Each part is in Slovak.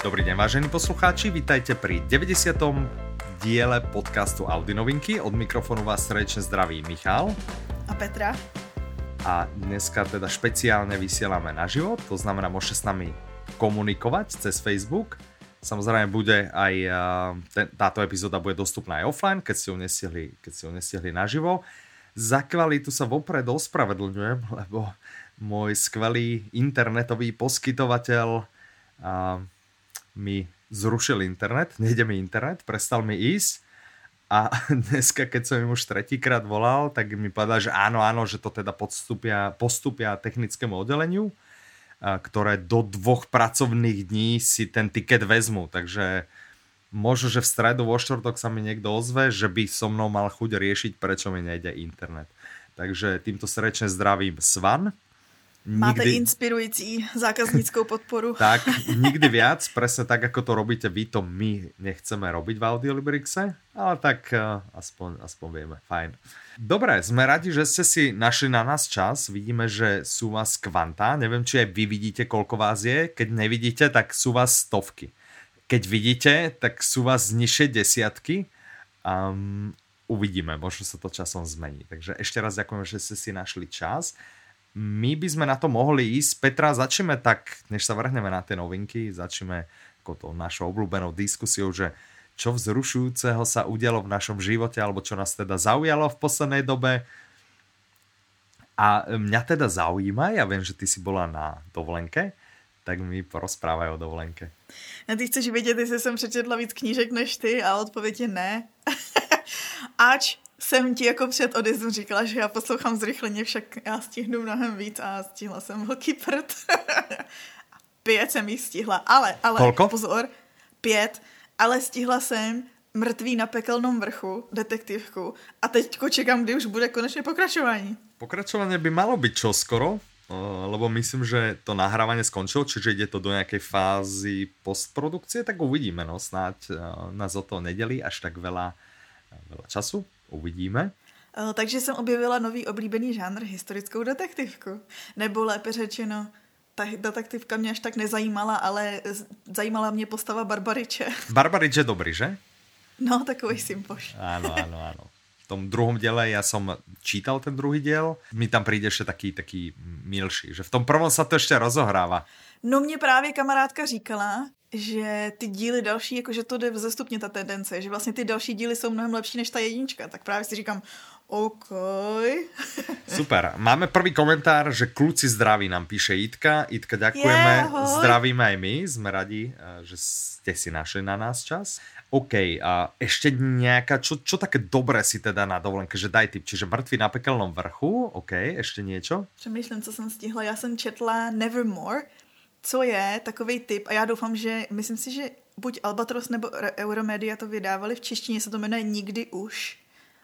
Dobrý deň, vážení poslucháči, vítajte pri 90. diele podcastu Audi Novinky. Od mikrofónu vás srdečne zdraví Michal. A Petra. A dneska teda špeciálne vysielame na život, to znamená, môžete s nami komunikovať cez Facebook. Samozrejme bude aj, ten, táto epizóda bude dostupná aj offline, keď ste ju nestihli, keď ste ju nestihli naživo. Za kvalitu sa vopred ospravedlňujem, lebo môj skvelý internetový poskytovateľ mi zrušil internet, nejde mi internet, prestal mi ísť. A dneska, keď som im už tretíkrát volal, tak mi povedal, že áno, áno, že to teda postupia, postupia technickému oddeleniu, ktoré do dvoch pracovných dní si ten tiket vezmu, takže možno, že v stredu vo štvrtok sa mi niekto ozve, že by so mnou mal chuť riešiť, prečo mi nejde internet. Takže týmto srdečne zdravím Svan, Máte nikdy... inspirující zákazníckou podporu. tak, nikdy viac, presne tak, ako to robíte vy, to my nechceme robiť v Audiolibrixe, ale tak uh, aspoň, aspoň vieme, fajn. Dobre, sme radi, že ste si našli na nás čas, vidíme, že sú vás kvanta, neviem, či aj vy vidíte, koľko vás je, keď nevidíte, tak sú vás stovky. Keď vidíte, tak sú vás nižšie desiatky, um, uvidíme, možno sa to časom zmení. Takže ešte raz ďakujem, že ste si našli čas my by sme na to mohli ísť. Petra, začneme tak, než sa vrhneme na tie novinky, začneme ako to našou obľúbenou diskusiou, že čo vzrušujúceho sa udialo v našom živote, alebo čo nás teda zaujalo v poslednej dobe. A mňa teda zaujíma, ja viem, že ty si bola na dovolenke, tak mi porozprávaj o dovolenke. A ty chceš vědět, jestli jsem přečetla víc knížek než ty a odpověď je ne. Ač jsem ti jako před odjezdem říkala, že já poslouchám zrychleně, však já stihnu mnohem víc a stihla jsem velký prd. pět jsem jich stihla, ale, ale, Kolko? pozor, pět, ale stihla jsem mrtvý na pekelnom vrchu, detektivku a teď čekám, kdy už bude konečně pokračování. Pokračovanie by malo byť čoskoro, lebo myslím, že to nahrávanie skončilo, čiže ide to do nejakej fázy postprodukcie, tak uvidíme, no snáď nás o to nedelí až tak veľa, veľa času. Uvidíme. Eh, takže jsem objevila nový oblíbený žánr historickou detektivku. Nebo lépe řečeno, ta detektivka mě až tak nezajímala, ale zajímala mě postava Barbariče. Barbarič je dobrý, že? No, takový sympoš. Áno, áno, áno. V tom druhom diele ja som čítal ten druhý diel, mi tam príde ešte taký, taký milší, že v tom prvom sa to ešte rozohráva. No mě právě kamarádka říkala, že ty díly další, jakože to jde vzestupně ta tendence, že vlastně ty další díly jsou mnohem lepší než ta jednička, tak právě si říkám, OK. Super. Máme prvý komentár, že kluci zdraví nám píše Itka. Itka, ďakujeme. Yeah, Zdravíme aj my. Sme radi, eh, že ste si našli na nás čas. OK, a ešte nejaká, čo, čo také dobré si teda na dovolenke, že daj tip, čiže mŕtvy na pekelnom vrchu, OK, ešte niečo? Přemýšlím, co jsem stihla, já jsem četla Nevermore, co je takový typ, a já doufám, že myslím si, že buď Albatros nebo Euromedia to vydávali v češtině, se to jmenuje Nikdy už.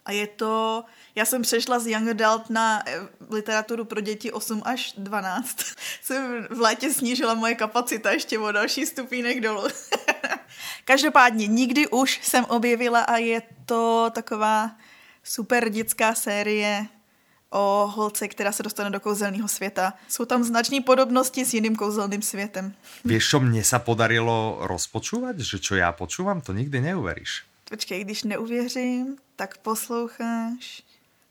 A je to, já jsem přešla z Young Adult na eh, literaturu pro děti 8 až 12. jsem v létě snížila moje kapacita ještě o další stupínek dolů. Každopádně, nikdy už jsem objevila a je to taková super dětská série o holce, která se dostane do kouzelného světa. Jsou tam značné podobnosti s jiným kouzelným světem. Vieš, čo mne sa podarilo rozpočúvať? Že čo ja počúvam, to nikdy neuveríš. Počkej, když neuvěřím, tak posloucháš.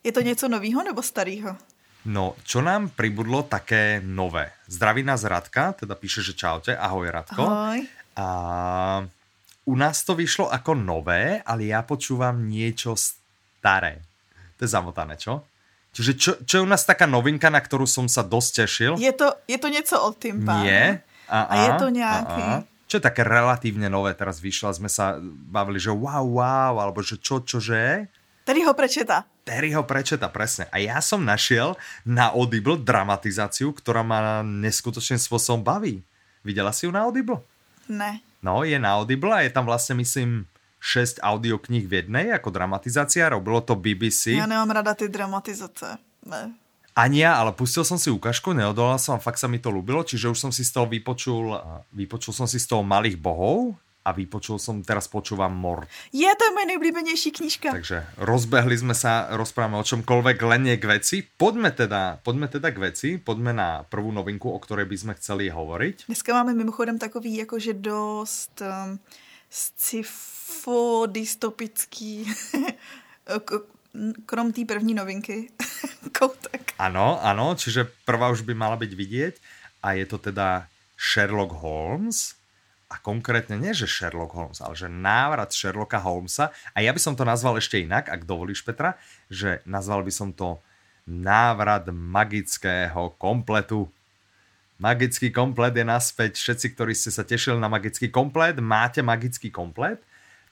Je to něco nového nebo starého? No, čo nám pribudlo také nové? Zdraví nás Radka, teda píše, že čaute, ahoj Radko. Ahoj. A u nás to vyšlo ako nové, ale ja počúvam niečo staré. To je zamotané, čo? Čiže čo, čo je u nás taká novinka, na ktorú som sa dosť tešil? Je to, je to něco od Timpa. Nie. A, a, a je to nejaký... A, a. Čo je také relatívne nové teraz vyšlo sme sa bavili, že wow, wow, alebo že čo, čože? Terry ho prečeta. Terry ho prečeta, presne. A ja som našiel na Audible dramatizáciu, ktorá ma neskutočným spôsobom baví. Videla si ju na Audible? Ne. No, je na Audible a je tam vlastne, myslím, 6 audiokníh v jednej ako dramatizácia, robilo to BBC. Ja nemám rada ty dramatizace. Ne. Ani ja, ale pustil som si ukážku, neodolal som, fakt sa mi to ľúbilo, čiže už som si z toho vypočul, vypočul som si z toho Malých bohov, a vypočul som, teraz počúvam Mort. Je to moje nejblíbenější knížka. Takže rozbehli sme sa, rozprávame o čomkoľvek, len nie k veci. Poďme teda, poďme teda k veci, poďme na prvú novinku, o ktorej by sme chceli hovoriť. Dneska máme mimochodem takový jakože dost um, scifo dystopický krom té první novinky koutek. Ano, ano, čiže prvá už by mala byť vidieť a je to teda Sherlock Holmes a konkrétne nie, že Sherlock Holmes, ale že návrat Sherlocka Holmesa a ja by som to nazval ešte inak, ak dovolíš Petra, že nazval by som to návrat magického kompletu. Magický komplet je naspäť. Všetci, ktorí ste sa tešili na magický komplet, máte magický komplet.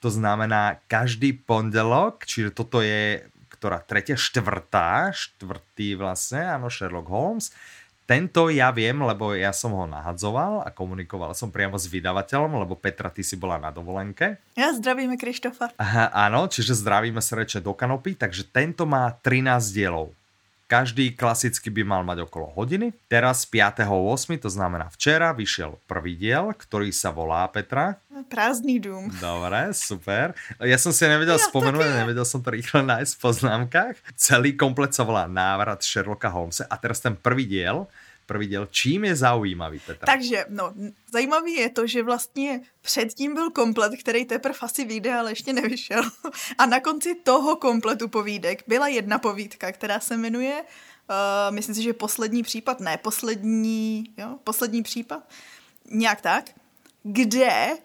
To znamená každý pondelok, čiže toto je ktorá tretia, štvrtá, štvrtý vlastne, áno, Sherlock Holmes tento ja viem, lebo ja som ho nahadzoval a komunikoval som priamo s vydavateľom, lebo Petra, ty si bola na dovolenke. Ja zdravíme Krištofa. Áno, čiže zdravíme srdečne do kanopy, takže tento má 13 dielov. Každý klasicky by mal mať okolo hodiny. Teraz 5.8., to znamená včera, vyšiel prvý diel, ktorý sa volá Petra. Prázdný dům. Dobre, super. Ja som si nevedel ja, spomenúť, také. nevedel som to rýchle nájsť v poznámkach. Celý komplet sa volá Návrat Sherlocka Holmesa a teraz ten prvý diel, prvý diel, čím je zaujímavý, Petra? Takže, no, zajímavý je to, že vlastně předtím byl komplet, který teprve asi vyjde, ale ještě nevyšel. A na konci toho kompletu povídek byla jedna povídka, která se jmenuje, uh, myslím si, že poslední případ, ne, poslední, jo, poslední případ, nějak tak, kde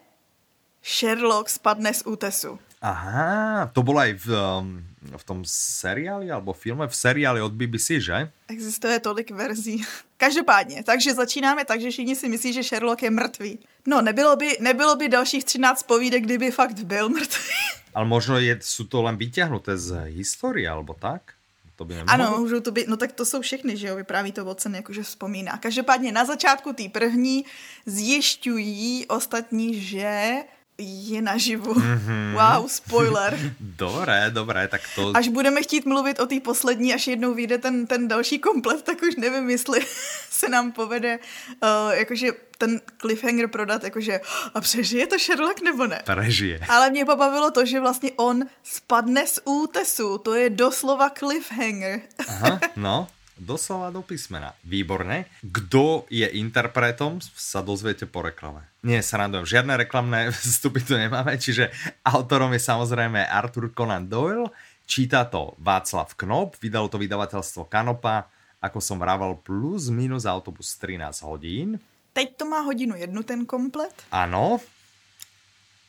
Sherlock spadne z útesu. Aha, to bolo aj v, um, v tom seriáli alebo filme, v seriáli od BBC, že? Existuje tolik verzí. Každopádně, takže začínáme tak, že všichni si myslí, že Sherlock je mrtvý. No, nebylo by, nebylo by dalších 13 povídek, kdyby fakt byl mrtvý. Ale možno je, sú to len vyťahnuté z histórie, alebo tak? To by nemohlo? Ano, můžou to být, no tak to jsou všechny, že jo, vypráví to Watson, jakože vzpomíná. Každopádně na začátku té první zjišťují ostatní, že je naživu. Mm-hmm. Wow, spoiler. dobré, dobré, tak to... Až budeme chtít mluvit o té poslední, až jednou vyjde ten, ten další komplet, tak už nevím, jestli se nám povede uh, jakože ten cliffhanger prodat, jakože a přežije to Sherlock nebo ne? Prežije. Ale mě pobavilo to, že vlastně on spadne z útesu. To je doslova cliffhanger. Aha, no. Doslova do písmena. Výborné. Kto je interpretom, sa dozviete po reklame. Nie, srandujem, žiadne reklamné vstupy tu nemáme, čiže autorom je samozrejme Arthur Conan Doyle, číta to Václav Knop, vydalo to vydavateľstvo Kanopa, ako som vravel, plus minus autobus 13 hodín. Teď to má hodinu jednu ten komplet? Áno.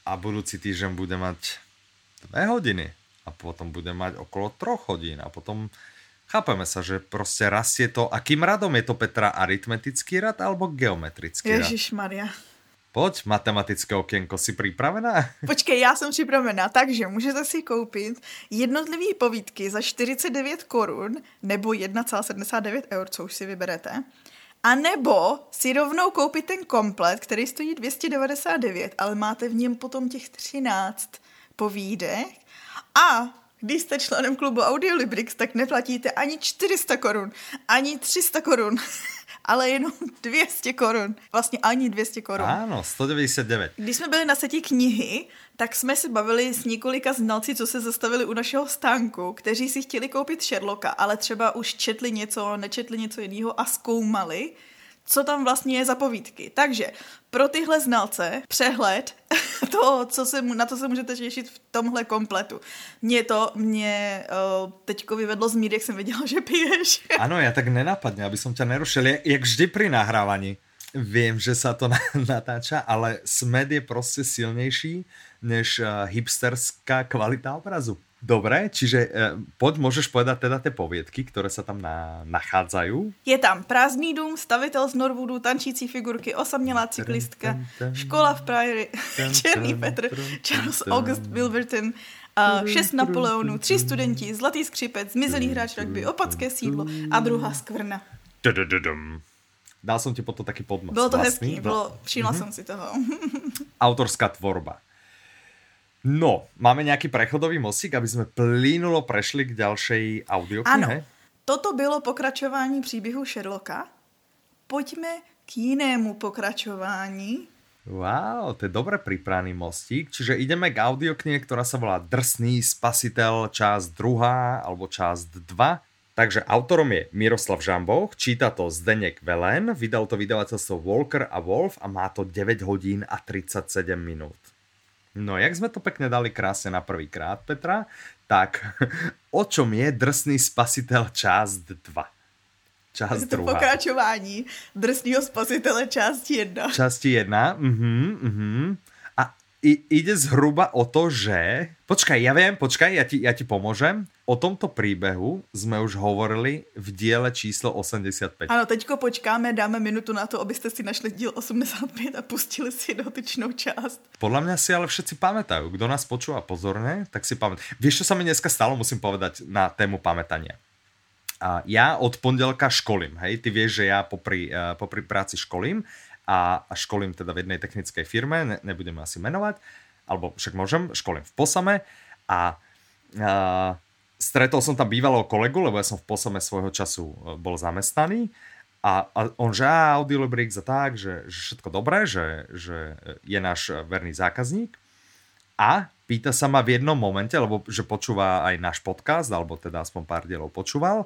A budúci týždeň bude mať dve hodiny. A potom bude mať okolo troch hodín. A potom Chápeme sa, že proste rastie to. Akým radom je to, Petra, aritmetický rad alebo geometrický rad? Ježiš Maria. Poď, matematické okienko, si připravená? Počkej, já jsem připravená, takže můžete si koupit jednotlivé povídky za 49 korun nebo 1,79 eur, co už si vyberete. A nebo si rovnou koupit ten komplet, který stojí 299, ale máte v něm potom těch 13 povídek. A když jste členem klubu Audiolibrix, tak neplatíte ani 400 korun, ani 300 korun, ale jenom 200 korun. Vlastně ani 200 korun. Ano, 199. Když jsme byli na setí knihy, tak jsme se bavili s několika znalci, co se zastavili u našeho stánku, kteří si chtěli koupit Sherlocka, ale třeba už četli něco, nečetli něco jiného a zkoumali, co tam vlastně je za povídky. Takže pro tyhle znalce přehled toho, co se, na to se můžete těšit v tomhle kompletu. Mě to mě uh, teďko vyvedlo z míry, jak jsem viděla, že piješ. Ano, já tak nenapadne, aby som ťa nerušil. Jak, vždy pri nahrávaní. Viem, že sa to natáča, ale smed je prostě silnější než uh, hipsterská kvalita obrazu. Dobre, čiže eh, poď, môžeš povedať teda tie poviedky, ktoré sa tam na, nachádzajú. Je tam Prázdný dům, Stavitel z Norwoodu, Tančící figurky, Osamělá cyklistka, Škola v Prairie, Černý Petr, Charles August Wilburton, uh, šest Napoleonů, tři studenti, Zlatý skřipec, Zmizelý hráč rugby, Opatské sídlo a druhá skvrna. Dal som ti potom taký podnos. Bylo to vlastný. hezký, bylo, všimla mm-hmm. som si toho. Autorská tvorba. No, máme nejaký prechodový mosík, aby sme plínulo prešli k ďalšej audioknihe? Ano, toto bylo pokračování příběhu Sherlocka. Pojďme k jinému pokračování. Wow, to je dobre pripraný mostík. Čiže ideme k audioknihe, ktorá sa volá Drsný spasiteľ, časť 2 alebo časť 2. Takže autorom je Miroslav Žamboch, číta to Zdenek Velen, vydal to vydavateľstvo Walker a Wolf a má to 9 hodín a 37 minút. No, jak sme to pekne dali krásne na prvý krát, Petra, tak o čom je Drsný spasiteľ časť 2? Část je to druhá. pokračování drsného spasitele části jedna. Části jedna, mhm, mhm. A i, ide zhruba o to, že... Počkaj, ja viem, počkaj, ja ti, ja ti pomôžem. O tomto príbehu sme už hovorili v diele číslo 85. Ano, teďko počkáme, dáme minutu na to, abyste si našli díl 85 a pustili si dotyčnou část. Podľa mňa si ale všetci pamätajú. Kto nás počúva pozorne, tak si pamätajú. Vieš, čo sa mi dneska stalo, musím povedať, na tému pamätania a ja od pondelka školím, hej, ty vieš, že ja popri, uh, popri práci školím a, a školím teda v jednej technickej firme, ne, nebudem asi menovať, alebo však môžem, školím v Posame a uh, stretol som tam bývalého kolegu, lebo ja som v Posame svojho času e, bol zamestnaný. A, a on že a a tak, že, že všetko dobré, že, že je náš verný zákazník. A pýta sa ma v jednom momente, lebo že počúva aj náš podcast, alebo teda aspoň pár dielov počúval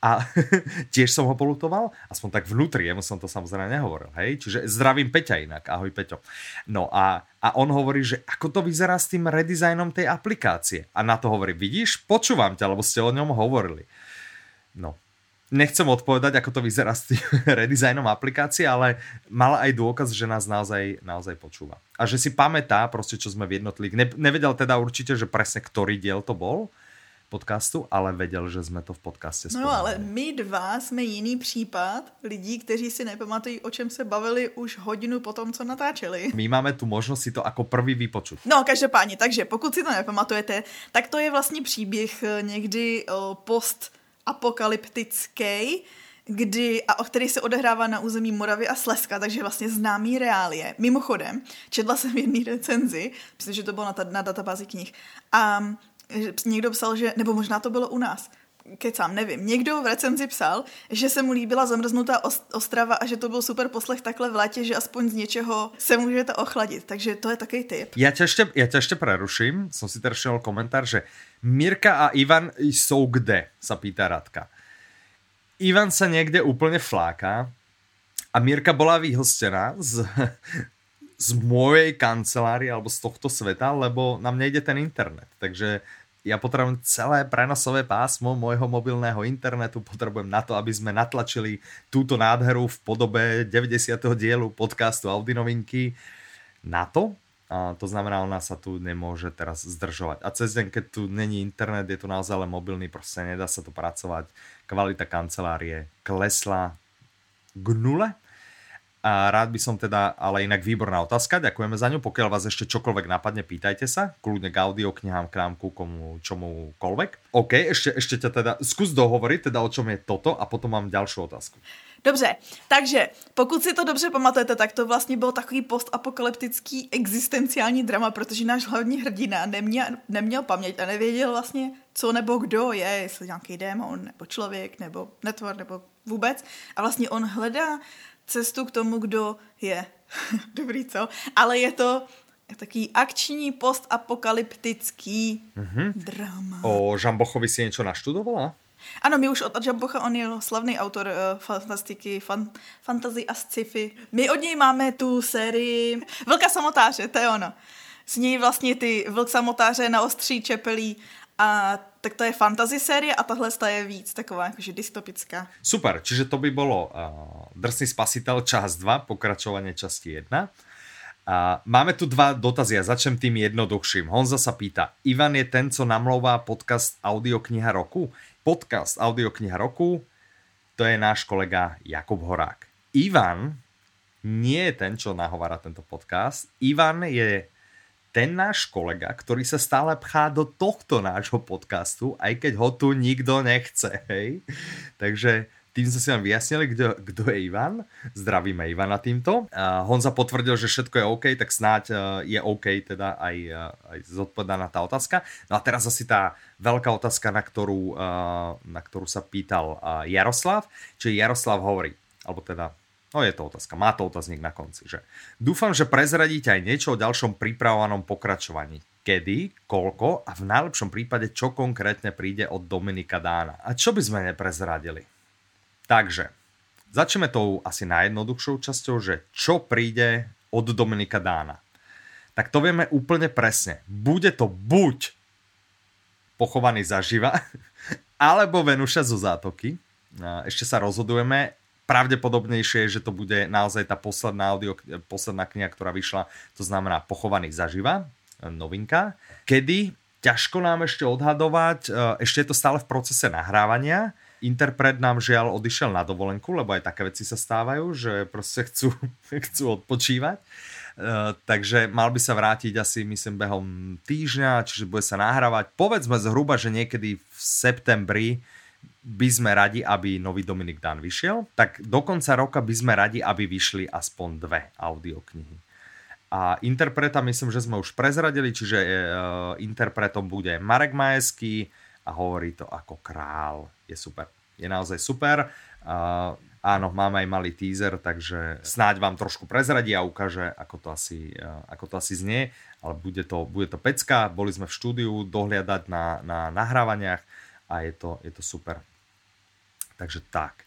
a tiež som ho polutoval, aspoň tak vnútri, jemu som to samozrejme nehovoril, hej, čiže zdravím Peťa inak, ahoj Peťo. No a, a on hovorí, že ako to vyzerá s tým redesignom tej aplikácie a na to hovorí, vidíš, počúvam ťa, lebo ste o ňom hovorili. No, nechcem odpovedať, ako to vyzerá s tým redesignom aplikácie, ale mala aj dôkaz, že nás naozaj, naozaj počúva. A že si pamätá proste, čo sme v jednotlivých. Ne, nevedel teda určite, že presne ktorý diel to bol podcastu, ale vedel, že jsme to v podcaste spomínali. No ale my dva jsme jiný případ lidí, kteří si nepamatují, o čem se bavili už hodinu po tom, co natáčeli. My máme tu možnost si to jako prvý vypočuť. No, každopádně, takže pokud si to nepamatujete, tak to je vlastně příběh eh, někdy eh, post apokalyptický, kdy, a o který se odehrává na území Moravy a Slezska, takže vlastně známý reálie. Mimochodem, četla jsem v jedné recenzi, myslím, že to bylo na, ta, na databázi knih, a někdo psal, že, nebo možná to bylo u nás, kecám, nevím. Někdo v recenzi psal, že se mu líbila zamrznutá Ostrava a že to byl super poslech takhle v létě, že aspoň z něčeho se můžete ochladit. Takže to je takový tip. Já tě ještě, já tě ještě preruším. Jsem si tady komentár, že Mirka a Ivan jsou kde, sa pýta Radka. Ivan sa niekde úplne fláka a Mirka bola vyhlstená z, z mojej kancelárie alebo z tohto sveta, lebo nám nejde ten internet. Takže ja potrebujem celé prenosové pásmo môjho mobilného internetu, potrebujem na to, aby sme natlačili túto nádheru v podobe 90. dielu podcastu Audinovinky na to, a to znamená, ona sa tu nemôže teraz zdržovať. A cez deň, keď tu není internet, je tu naozaj len mobilný, proste nedá sa tu pracovať. Kvalita kancelárie klesla k nule. A rád by som teda, ale inak výborná otázka, ďakujeme za ňu. Pokiaľ vás ešte čokoľvek napadne, pýtajte sa. Kľudne k audioknihám, k nám, ku komu, čomukoľvek. OK, ešte, ešte ťa teda, skús dohovoriť teda o čom je toto a potom mám ďalšiu otázku. Dobře, takže pokud si to dobře pamatujete, tak to vlastně byl takový postapokalyptický existenciální drama, protože náš hlavní hrdina neměl, neměl paměť a nevěděl vlastně, co nebo kdo je, jestli nějaký démon, nebo člověk, nebo netvor, nebo vůbec. A vlastně on hledá cestu k tomu, kdo je. Dobrý, co? Ale je to taký akční postapokalyptický mm-hmm. drama. O Žambochovi si něco naštudovala? Ano, my už od Jumbocha, on je slavný autor uh, fantastiky, fan, fantasy a sci-fi. My od něj máme tu sérii Vlka samotáře, to je ono. S ní vlastně ty Vlk samotáře na ostří čepelí a tak to je fantasy série a tahle je víc taková jakože dystopická. Super, čiže to by bylo uh, Drsný spasitel čas 2, pokračovanie časti 1. A máme tu dva dotazy a začnem tým jednoduchším. Honza sa pýta, Ivan je ten, co namlouvá podcast Audiokniha roku? Podcast Audiokniha roku, to je náš kolega Jakub Horák. Ivan nie je ten, čo nahovára tento podcast. Ivan je ten náš kolega, ktorý sa stále pchá do tohto nášho podcastu, aj keď ho tu nikto nechce. Hej? Takže tým sme si vám vyjasnili, kdo, kdo je Ivan. Zdravíme Ivana týmto. Uh, Honza potvrdil, že všetko je OK, tak snáď uh, je OK teda aj, uh, aj zodpovedaná tá otázka. No a teraz asi tá veľká otázka, na ktorú, uh, na ktorú sa pýtal uh, Jaroslav. Čiže Jaroslav hovorí, alebo teda No je to otázka, má to otáznik na konci, že dúfam, že prezradíte aj niečo o ďalšom pripravovanom pokračovaní. Kedy, koľko a v najlepšom prípade čo konkrétne príde od Dominika Dána. A čo by sme neprezradili? Takže, začneme tou asi najjednoduchšou časťou, že čo príde od Dominika Dána. Tak to vieme úplne presne. Bude to buď pochovaný zaživa, alebo Venuša zo zátoky. Ešte sa rozhodujeme pravdepodobnejšie je, že to bude naozaj tá posledná, audio, posledná kniha, ktorá vyšla, to znamená Pochovaný zaživa, e, novinka. Kedy? Ťažko nám ešte odhadovať, e, ešte je to stále v procese nahrávania. Interpret nám žiaľ odišiel na dovolenku, lebo aj také veci sa stávajú, že proste chcú, chcú odpočívať. Uh, takže mal by sa vrátiť asi, myslím, behom týždňa, čiže bude sa nahrávať. Povedzme zhruba, že niekedy v septembri by sme radi, aby nový Dominik Dan vyšiel, tak do konca roka by sme radi, aby vyšli aspoň dve audioknihy. A interpreta myslím, že sme už prezradili, čiže uh, interpretom bude Marek Majeský a hovorí to ako král. Je super. Je naozaj super. Uh, áno, máme aj malý teaser, takže snáď vám trošku prezradí a ukáže, ako to asi, uh, ako to asi znie, ale bude to, bude to pecka. Boli sme v štúdiu dohliadať na, na nahrávaniach a je to, je to super. Takže tak.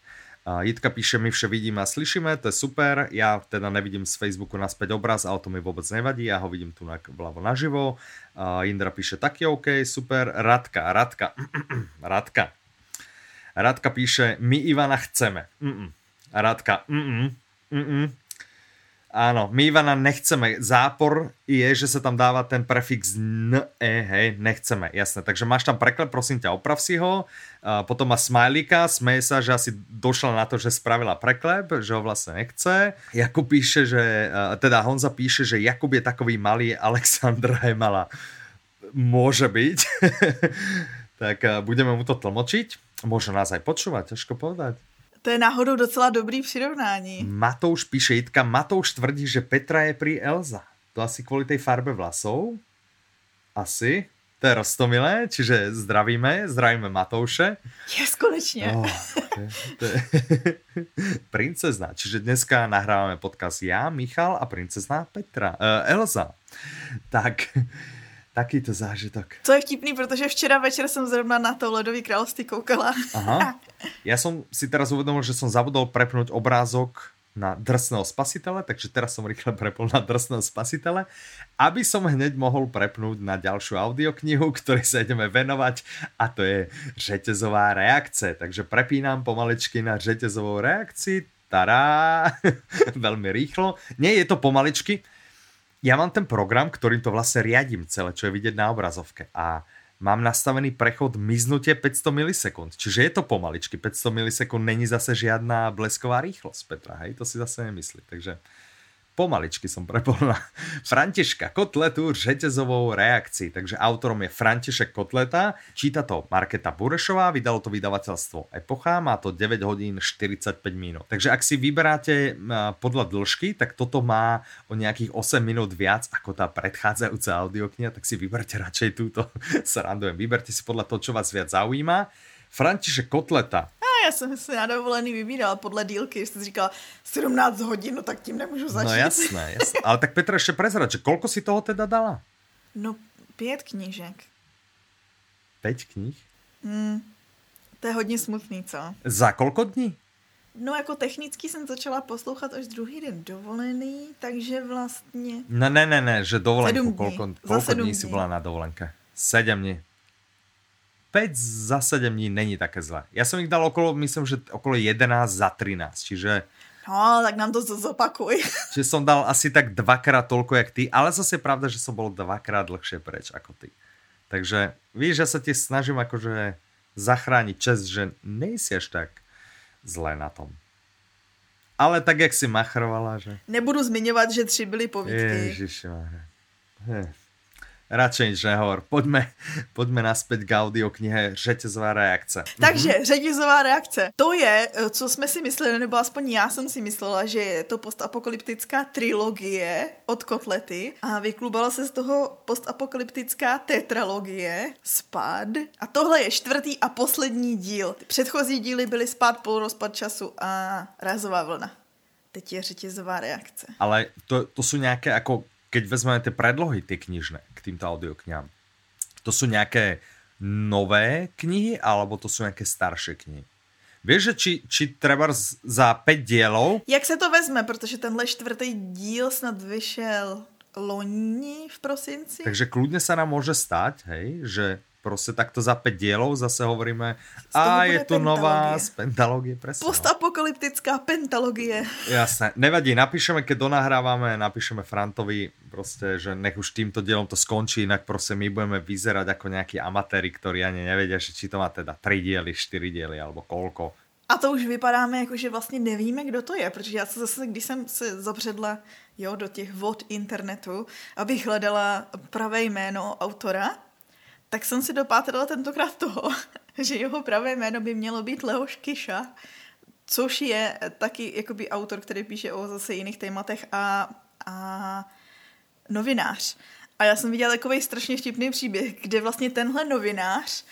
Jitka píše, my vše vidíme a slyšíme, to je super. Já teda nevidím z Facebooku naspäť obraz, ale to mi vůbec nevadí, já ho vidím tu vľavo naživo. Jindra píše, taky OK, super. Radka, Radka, Radka. Radka píše, my Ivana chceme. Mm-mm. Radka, mm-mm, mm-mm. Áno, my Ivana nechceme. Zápor je, že sa tam dáva ten prefix n, e, hej, nechceme, jasné. Takže máš tam preklep, prosím ťa, oprav si ho. A potom má smajlíka, smeje sa, že asi došla na to, že spravila preklep, že ho vlastne nechce. Jakub píše, že, teda Honza píše, že Jakub je takový malý, Alexandra je malá. Môže byť. tak budeme mu to tlmočiť. Môže nás aj počúvať, ťažko povedať. To je náhodou docela dobrý přirovnání. Matouš píše, Jitka, Matouš tvrdí, že Petra je pri Elza. To asi kvůli tej farbe vlasov. Asi. To je rostomilé, čiže zdravíme, zdravíme Matouše. Je, konečně. Oh, to je, to je princezna. Čiže dneska nahrávame podcast já, Michal a princezna Petra. Uh, Elza. Tak, takýto zážitok. Co je vtipný, protože včera večer jsem zrovna na to Ledový království koukala. Aha. Ja som si teraz uvedomil, že som zabudol prepnúť obrázok na drsného spasitele, takže teraz som rýchle prepol na drsného spasitele, aby som hneď mohol prepnúť na ďalšiu audioknihu, ktorej sa ideme venovať a to je řetězová reakce. Takže prepínam pomaličky na řetězovou reakci. Tará, veľmi rýchlo. Nie je to pomaličky, ja mám ten program, ktorým to vlastne riadím celé, čo je vidieť na obrazovke. A mám nastavený prechod miznutie 500 milisekúnd. Čiže je to pomaličky. 500 milisekúnd není zase žiadna blesková rýchlosť, Petra. Hej, to si zase nemyslí. Takže pomaličky som prepol Františka Kotletu řetězovou reakcí. Takže autorom je František Kotleta, číta to Marketa Burešová, vydalo to vydavateľstvo Epocha, má to 9 hodín 45 minút. Takže ak si vyberáte podľa dĺžky, tak toto má o nejakých 8 minút viac ako tá predchádzajúca audiokniha, tak si vyberte radšej túto, sa randujem. Vyberte si podľa toho, čo vás viac zaujíma. František Kotleta já jsem si na dovolený vybíral podle dílky, jste říkala 17 hodin, no tak tím nemůžu začít. No jasné, jasné. Ale tak Petra ještě prezrať, že kolko si toho teda dala? No pět knížek. Pět knih? Hmm, to je hodně smutný, co? Za kolko dní? No jako technicky jsem začala poslouchat až druhý den dovolený, takže vlastně... Ne, ne, ne, ne, že dovolenku, kolko, kolko dní, dní si byla na dovolenke? Sedm dní. 5 za 7 dní není také zlé. Ja som ich dal okolo, myslím, že okolo 11 za 13, čiže... No, tak nám to zopakuj. Čiže som dal asi tak dvakrát toľko, jak ty, ale zase je pravda, že som bol dvakrát dlhšie preč ako ty. Takže víš, že sa ti snažím akože zachrániť čest, že nejsi až tak zlé na tom. Ale tak, jak si machrovala, že... Nebudu zmiňovat, že tři byly povídky. Ježišmarja. Radšej nič nehovor. Poďme, poďme naspäť k audioknihe Řetězová reakce. Takže mhm. Řetězová reakce. To je, eh, co jsme si mysleli, nebo aspoň já jsem si myslela, že je to postapokalyptická trilogie od Kotlety a vyklubala se z toho postapokalyptická tetralogie Spad. A tohle je čtvrtý a poslední díl. Předchozí díly byly Spad, polorozpad času a Razová vlna. teď je řetězová reakce. Ale to, to sú nejaké, ako keď vezmeme tie predlohy, tie knižné k týmto audioknihám, to sú nejaké nové knihy, alebo to sú nejaké staršie knihy? Vieš, že či, či treba za 5 dielov... Jak se to vezme, protože tenhle čtvrtý díl snad vyšel loni v prosinci. Takže kľudne sa nám môže stať, hej, že proste takto za 5 dielov zase hovoríme a je tu nová z pentalógie, presne. No. Postapokalyptická pentalogie. Jasné, nevadí, napíšeme, keď donahrávame, napíšeme Frantovi proste, že nech už týmto dielom to skončí, inak proste my budeme vyzerať ako nejakí amatéri, ktorí ani nevedia, že či to má teda 3 diely, 4 diely alebo koľko. A to už vypadáme jako, že vlastně nevíme, kdo to je, protože já se zase, když jsem se zapředla jo, do těch vod internetu, abych hledala pravé jméno autora, tak jsem si dopátrala tentokrát toho, že jeho pravé jméno by mělo být Leoš Kiša, což je taky jakoby autor, který píše o zase jiných tématech a, a novinář. A já jsem viděla takový strašně vtipný příběh, kde vlastně tenhle novinář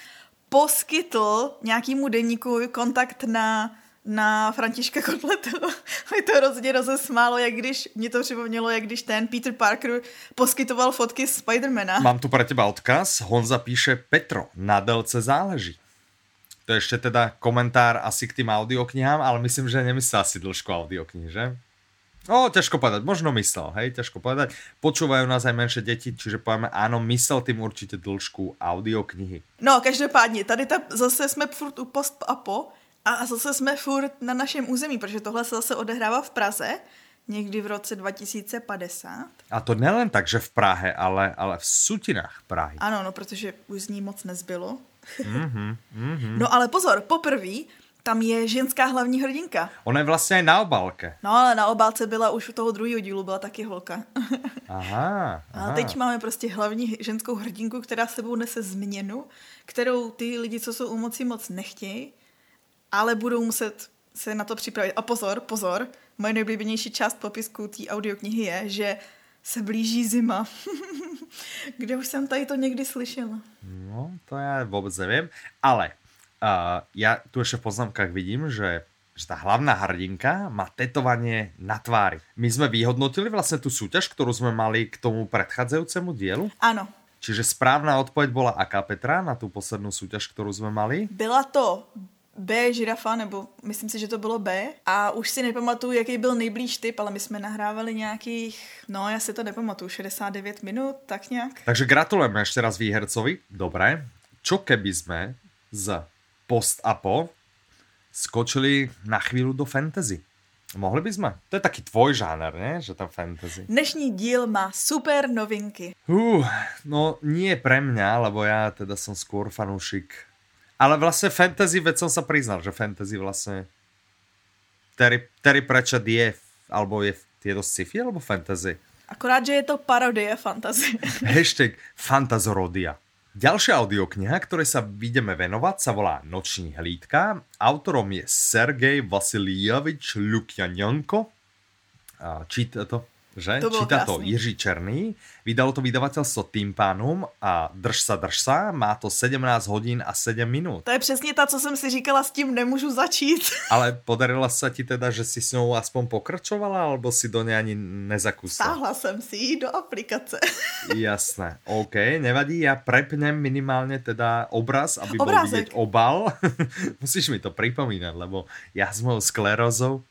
poskytl nějakýmu denníku kontakt na na Františka Kotletu. Mi to hrozně rozesmálo, jak když, mě to připomnělo, jak když ten Peter Parker poskytoval fotky Spidermana. Mám tu pre teba odkaz. Honza píše Petro, na delce záleží. To je ešte teda komentár asi k tým audioknihám, ale myslím, že nemyslel asi dĺžku audioknih, že? No, ťažko povedať, možno myslel, hej, ťažko povedať. Počúvajú nás aj menšie deti, čiže povieme, áno, myslel tým určite dĺžku audioknihy. No, každopádně, tady ta, zase jsme furt u post a po, a zase jsme furt na našem území, protože tohle se zase odehrává v Praze, někdy v roce 2050. A to nelen tak, že v Prahe, ale, ale v sutinách Prahy. Ano, no, protože už z ní moc nezbylo. Mm-hmm, mm-hmm. No ale pozor, poprvé tam je ženská hlavní hrdinka. Ona je vlastně aj na obálke. No ale na obálce byla už u toho druhého dílu, byla taky holka. Aha, aha. A teď máme prostě hlavní ženskou hrdinku, která sebou nese změnu, kterou ty lidi, co jsou u moci, moc nechtějí ale budou muset se na to připravit. A pozor, pozor, moje nejoblíbenější část popisku té audioknihy je, že se blíží zima. Kde už jsem tady to někdy slyšela? No, to já vůbec nevím, ale uh, já tu ještě v poznámkách vidím, že že tá hlavná hrdinka má tetovanie na tvári. My sme vyhodnotili vlastne tú súťaž, ktorú sme mali k tomu predchádzajúcemu dielu. Áno. Čiže správna odpoveď bola aká, Petra, na tú poslednú súťaž, ktorú sme mali? Byla to B žirafa, nebo myslím si, že to bylo B. A už si nepamatuju, jaký byl nejblíž typ, ale my jsme nahrávali nějakých, no já si to nepamatuju, 69 minut, tak nějak. Takže gratulujeme ešte raz výhercovi. Dobre. Čo keby sme z post a po skočili na chvíľu do fantasy? Mohli by sme? To je taký tvoj žáner, ne? Že tam fantasy. Dnešní díl má super novinky. Uh, no nie pre mňa, lebo ja teda som skôr fanúšik ale vlastne fantasy, veď som sa priznal, že fantasy vlastne Terry, Terry Pratchett je, alebo je, je to sci-fi alebo fantasy? Akorát, že je to parodie fantasy. Hashtag Fantazorodia. Ďalšia audiokniha, ktorej sa ideme venovať, sa volá Noční hlídka. Autorom je Sergej Vasilievič Lukjanenko. Číta to že? To Číta krásný. to Jiří Černý, vydalo to vydavateľstvo Timpánum a drž sa, drž sa, má to 17 hodín a 7 minút. To je přesně ta, co jsem si říkala, s tím nemůžu začít. Ale podarila sa ti teda, že si s ňou aspoň pokračovala, alebo si do nej ani nezakúsala? Stáhla jsem si ji do aplikace. Jasné, OK, nevadí, ja prepnem minimálne teda obraz, aby bol Obrázek. vidieť obal. Musíš mi to pripomínať, lebo ja s mojou sklerózou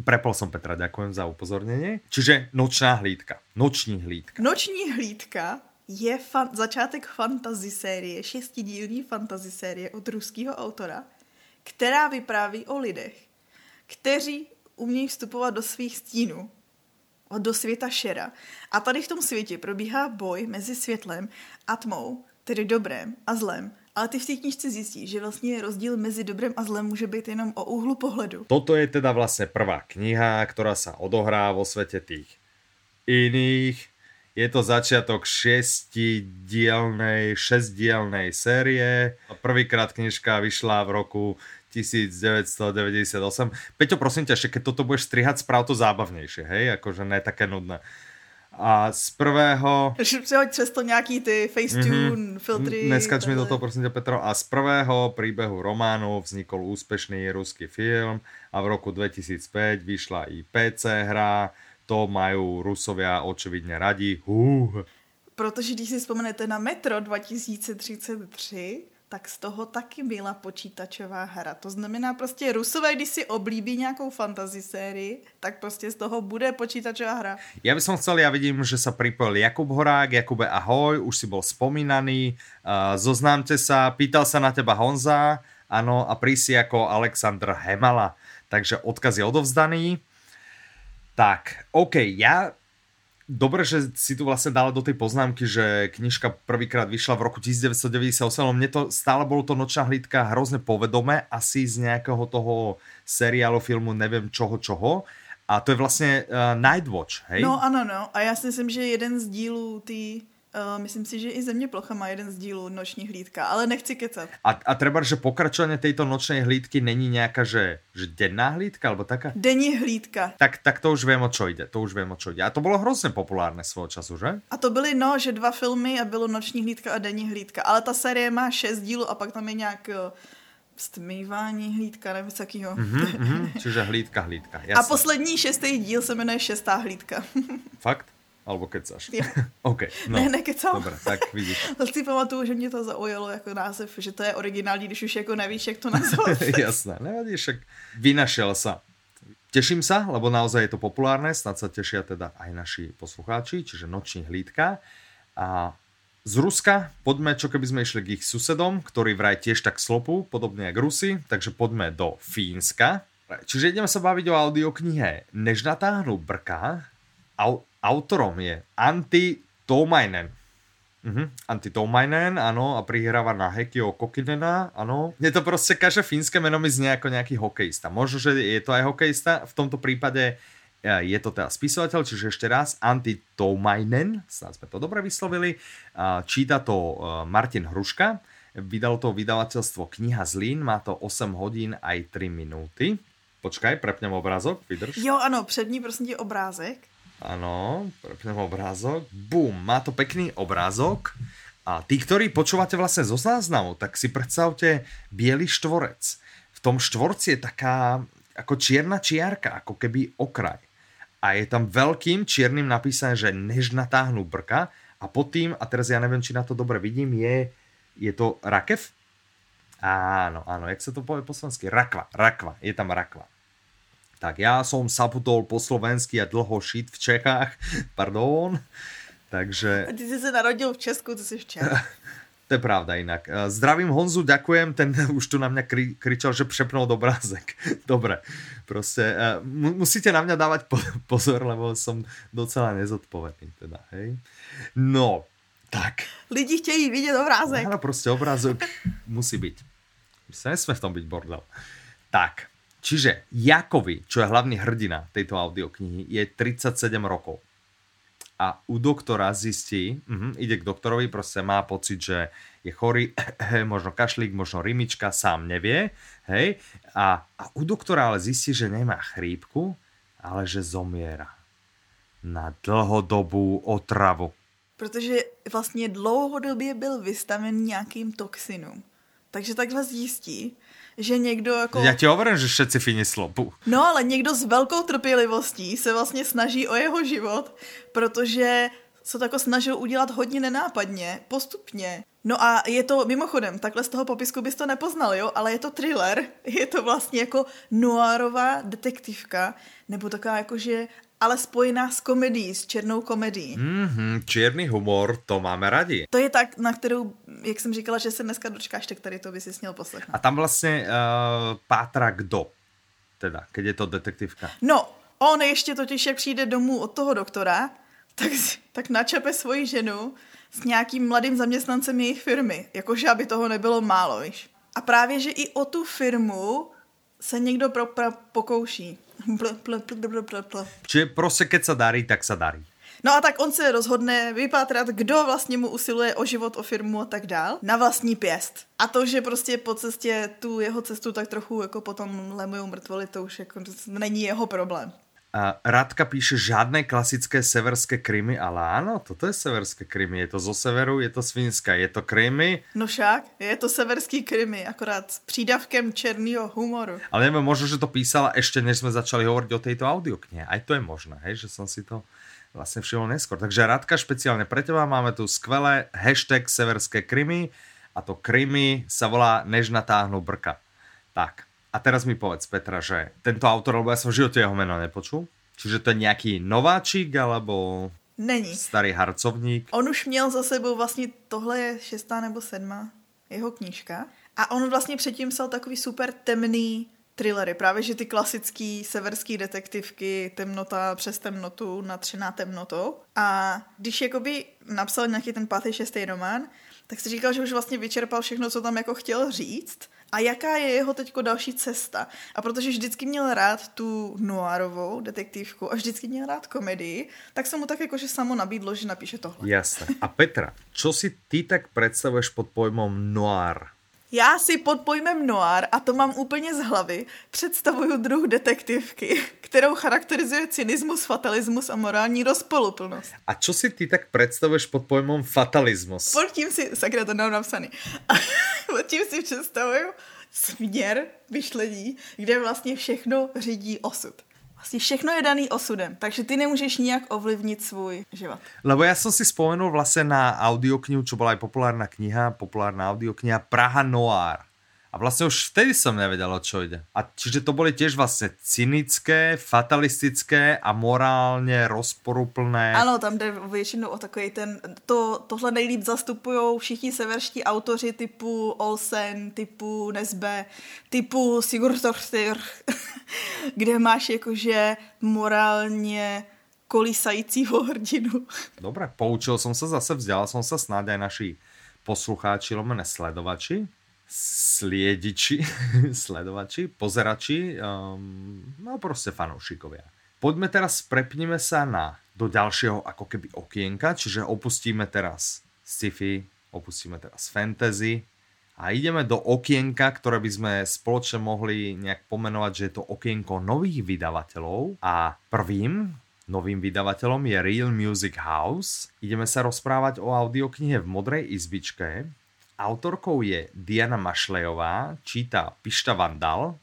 Prepol som Petra, ďakujem za upozornenie. Čiže nočná hlídka. Noční hlídka. Noční hlídka je fan, začátek fantasy série, šestidílní fantasy série od ruského autora, která vypráví o lidech, kteří umějí vstupovat do svých stínů, do světa šera. A tady v tom světě probíhá boj mezi světlem a tmou, tedy dobrém a zlem. Ale ty v té knižce zjistíš, že vlastně rozdíl mezi dobrem a zlem může být jenom o úhlu pohledu. Toto je teda vlastne prvá kniha, ktorá sa odohrá vo svete tých iných. Je to začiatok šestidielnej, šestdielnej série. Prvýkrát knižka vyšla v roku 1998. Peťo, prosím ťa, ešte keď toto budeš strihať, správ to zábavnejšie, hej? Akože ne také nudné. A z prvého... Přihoď přes to nějaký ty Facetune, mm-hmm. filtry. Neskač mi do toho, prosím ťa, Petro. A z prvého príbehu románu vznikol úspešný ruský film a v roku 2005 vyšla i PC hra. To majú Rusovia očividne radi. Uh. Protože když si vzpomenete na Metro 2033, tak z toho taky byla počítačová hra. To znamená prostě Rusové, když si oblíbí nějakou fantasy sérii, tak prostě z toho bude počítačová hra. Ja by som chcel, ja vidím, že sa pripojil Jakub Horák. Jakube, ahoj, už si bol spomínaný. Uh, zoznámte sa, pýtal sa na teba Honza, áno, a prísi ako Aleksandr Hemala. Takže odkaz je odovzdaný. Tak, OK, ja Dobre, že si tu vlastne dala do tej poznámky, že knižka prvýkrát vyšla v roku 1998, mne to stále bolo to Nočná hlídka hrozne povedomé, asi z nejakého toho seriálu, filmu, neviem čoho, čoho. A to je vlastne uh, Nightwatch, hej? No ano, no. A já si myslím, že jeden z dílů tý Uh, myslím si, že i Země plocha má jeden z dílů Noční hlídka, ale nechci kecat. A, a treba, že pokračovanie tejto nočnej hlídky není nejaká, že, že denná hlídka, alebo taká? Denní hlídka. Tak, tak to už viem, o čo ide. To už viem, o čo ide. A to bolo hrozně populárne svého času, že? A to byly, no, že dva filmy a bylo Noční hlídka a Denní hlídka. Ale ta série má šest dílů a pak tam je nějak stmývání hlídka, nebo takýho. Mm-hmm, mm-hmm, čiže hlídka, hlídka. Jasne. A poslední šestý díl se jmenuje Šestá hlídka. Fakt? Alebo kecáš? Jo. OK, no. Ne, nekecám. Dobre, tak vidíš. si pamatuju, že mě to zaujalo jako název, že to je originální, když už jako nevíš, jak to nazvat. Jasné, nevadí, však vynašel sa. Teším sa, lebo naozaj je to populárne, snad sa tešia teda aj naši poslucháči, čiže Noční hlídka. A z Ruska poďme, čo keby sme išli k ich susedom, ktorí vraj tiež tak slopu, podobne ako Rusy, takže poďme do Fínska. Čiže ideme sa baviť o audioknihe Než natáhnu brka, autorom je Antti Toumainen. Uh-huh. Antti Toumainen, áno, a prihráva na Hekio Kokinena, áno. Je to proste, každé fínske meno mi znie ako nejaký hokejista. Možno, že je to aj hokejista, v tomto prípade e, je to teda spisovateľ, čiže ešte raz, Antti Toumainen, snad sme to dobre vyslovili, číta to e, Martin Hruška, vydalo to vydavateľstvo Kniha Zlín, má to 8 hodín aj 3 minúty. Počkaj, prepnem obrázok, vydrž. Jo, ano, přední prosím tě obrázek. Áno, prepnem obrázok. Bum, má to pekný obrázok. A tí, ktorí počúvate vlastne zo záznamu, tak si predstavte biely štvorec. V tom štvorci je taká ako čierna čiarka, ako keby okraj. A je tam veľkým čiernym napísané, že než natáhnu brka a pod tým, a teraz ja neviem, či na to dobre vidím, je, je to rakev? Áno, áno, jak sa to povie po slovensky? Rakva, rakva, je tam rakva. Tak ja som saputol po slovensky a dlho šit v Čechách, pardon. Takže... A ty si sa narodil v Česku, to si v Čechách. To je pravda inak. Zdravím Honzu, ďakujem, ten už tu na mňa kri kričal, že přepnul obrázek. Dobre, proste musíte na mňa dávať pozor, lebo som docela nezodpovedný teda, hej. No, tak. Lidi chtějí vidět obrázek. Áno, proste obrázok musí byť. Nesme v tom byť bordel. Tak, Čiže Jakovi, čo je hlavný hrdina tejto audioknihy, je 37 rokov. A u doktora zistí, uh, ide k doktorovi, proste má pocit, že je chorý, možno kašlík, možno rymička, sám nevie, hej. A, a u doktora ale zistí, že nemá chrípku, ale že zomiera na dlhodobú otravu. Protože vlastně dlouhodobě byl vystaven nějakým toxinům. Takže takhle zjistí, že někdo jako... Já ti hovorím, že všetci Fini slopu. No, ale někdo s velkou trpělivostí se vlastně snaží o jeho život, protože se to jako snažil udělat hodně nenápadně, postupně. No a je to, mimochodem, takhle z toho popisku bys to nepoznal, jo, ale je to thriller, je to vlastně jako noárová detektivka, nebo taková jakože ale spojená s komedií, s černou komedií. Mm-hmm, černý humor, to máme rádi. To je tak, na kterou, jak jsem říkala, že se dneska dočkáš, tak tady to by si směl poslechnout. A tam vlastně uh, pátra kdo? Teda, keď je to detektivka. No, on ještě totiž, jak přijde domů od toho doktora, tak, tak načape svoji ženu s nějakým mladým zaměstnancem jejich firmy. Jakože, aby toho nebylo málo, víš. A právě, že i o tu firmu se někdo pro, pro, pokouší. Čiže prostě keď sa darí, tak sa darí. No a tak on se rozhodne vypátrat, kdo vlastně mu usiluje o život, o firmu a tak dál, na vlastní pěst. A to, že prostě po cestě tu jeho cestu tak trochu jako potom lemujou mrtvoli, to už jako není jeho problém. A Radka píše žádné klasické severské krymy, ale áno, toto je severské krymy. Je to zo severu, je to svinská, je to krymy. No však, je to severský krymy, akorát s přídavkem černého humoru. Ale neviem, možno, že to písala ešte, než sme začali hovoriť o tejto audioknihe. Aj to je možné, hej, že som si to vlastne všimol neskôr. Takže Radka, špeciálne pre teba máme tu skvelé hashtag severské krymy a to krymy sa volá Než natáhnu brka. Tak, a teraz mi povedz, Petra, že tento autor, lebo ja som v živote jeho meno nepočul, čiže to je nejaký nováčik, alebo Není. starý harcovník. On už měl za sebou vlastně, tohle je šestá nebo sedmá jeho knížka. A on vlastně předtím psal takový super temný thrillery, právě že ty klasický severský detektivky, temnota přes temnotu, natřená temnotou. A když jakoby napsal nějaký ten pátý, šestý román, tak si říkal, že už vlastně vyčerpal všechno, co tam jako chtěl říct a jaká je jeho teďko další cesta. A protože vždycky měl rád tu noirovou detektivku a vždycky měl rád komedii, tak se mu tak jakože samo nabídlo, že napíše tohle. Jasné. A Petra, čo si ty tak predstavuješ pod pojmom noir? Já si pod pojmem noir, a to mám úplně z hlavy, představuju druh detektivky, kterou charakterizuje cynismus, fatalismus a morální rozpoluplnost. A čo si ty tak predstavuješ pod pojmom fatalismus? Pod tím si, sakra, to mám napsaný, a pod tím si představuju směr myšlení, kde vlastně všechno řídí osud. Vlastně všechno je daný osudem, takže ty nemůžeš nijak ovlivnit svůj život. Lebo ja som si spomenul vlastne na audioknihu, čo bola aj populárna kniha, populárna audiokniha Praha Noir. A vlastne už vtedy som nevedel, o čo ide. A čiže to boli tiež vlastne cynické, fatalistické a morálne rozporuplné. Ano, tam jde většinou o takový ten, to, tohle nejlíp zastupují všichni severští autoři typu Olsen, typu Nesbe, typu Sigurðardóttir, kde máš jakože morálně kolísajícího hrdinu. Dobre, poučil som sa zase, vzdelal som sa snáď aj naši poslucháči, lomené sledovači, sliediči, sledovači, pozerači, um, no proste fanúšikovia. Poďme teraz, prepneme sa na, do ďalšieho ako keby okienka, čiže opustíme teraz sci-fi, opustíme teraz fantasy a ideme do okienka, ktoré by sme spoločne mohli nejak pomenovať, že je to okienko nových vydavateľov a prvým novým vydavateľom je Real Music House. Ideme sa rozprávať o audioknihe v modrej izbičke, Autorkou je Diana Mašlejová, číta Pišta Vandal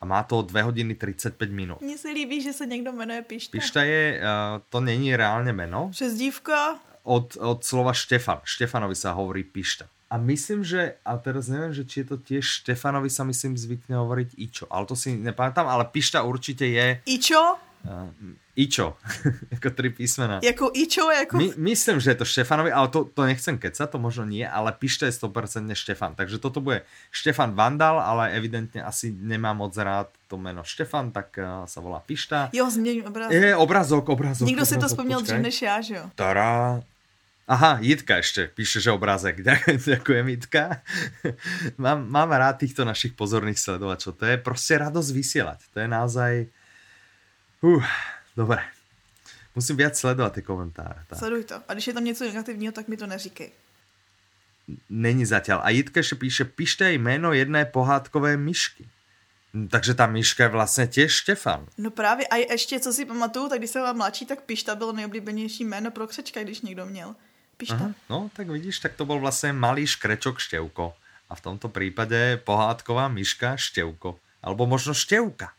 a má to 2 hodiny 35 minut. Mně se líbí, že se někdo jmenuje Pišta. Pišta je, uh, to není reálne meno. Přezdívka. Od, od slova Štefan. Štefanovi sa hovorí Pišta. A myslím, že, a teraz neviem, že či je to tiež Štefanovi sa myslím zvykne hovoriť Ičo, ale to si nepamätám, ale Pišta určite je... Ičo? Uh, Ičo, ako tri písmena. Jako Ičo, jako... My, myslím, že je to Štefanovi, ale to, to nechcem kecať, to možno nie, ale Pišta je 100% Štefan. Takže toto bude Štefan Vandal, ale evidentne asi nemá moc rád to meno Štefan, tak uh, sa volá Pišta. Jo, změň obrazok. Je, obrazok, obrazok. Nikdo si to počkaj. dřív než já, že jo? Tará. Aha, Jitka ešte píše, že obrázek. Ďakujem, Jitka. Mám, mám rád týchto našich pozorných sledovačov. To je proste radosť vysielať. To je naozaj... Uh, dobre. Musím viac sledovať tie komentáre. Tak. Sleduj to. A když je tam něco negativního, tak mi to neříkej. Není zatiaľ. A Jitka ešte píše, píšte aj meno jedné pohádkové myšky. Takže tá myška je vlastne tiež Štefan. No právě, a ještě, co si pamatuju, tak když jsem byla mladší, tak Pišta bylo nejoblíbenější jméno pro křečka, když někdo měl. Pišta. Aha, no, tak vidíš, tak to bol vlastne malý škrečok Števko. A v tomto prípade pohádková myška Števko. Alebo možno Števka.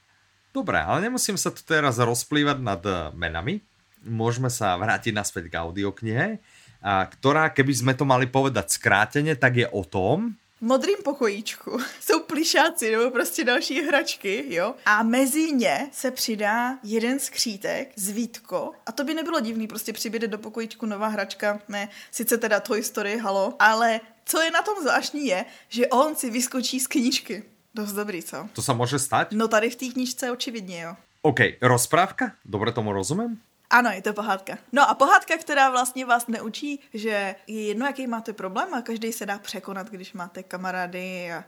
Dobre, ale nemusím sa tu teraz rozplývať nad eh, menami. Môžeme sa vrátiť naspäť k audioknihe, ktorá, keby sme to mali povedať skrátene, tak je o tom, modrým pokojíčku jsou plišáci nebo prostě další hračky, jo? A mezi ně se přidá jeden skřítek, zvítko. A to by nebylo divný, prostě přibyde do pokojíčku nová hračka, ne, sice teda Toy Story, halo, ale co je na tom zvláštní je, že on si vyskočí z knížky. Dost dobrý, co? to sa môže stať? No tady v té knížce očividně, jo. OK, rozprávka? Dobre tomu rozumiem? Ano, je to pohádka. No a pohádka, která vlastně vás neučí, že je jedno, jaký máte problém a každý se dá překonat, když máte kamarády a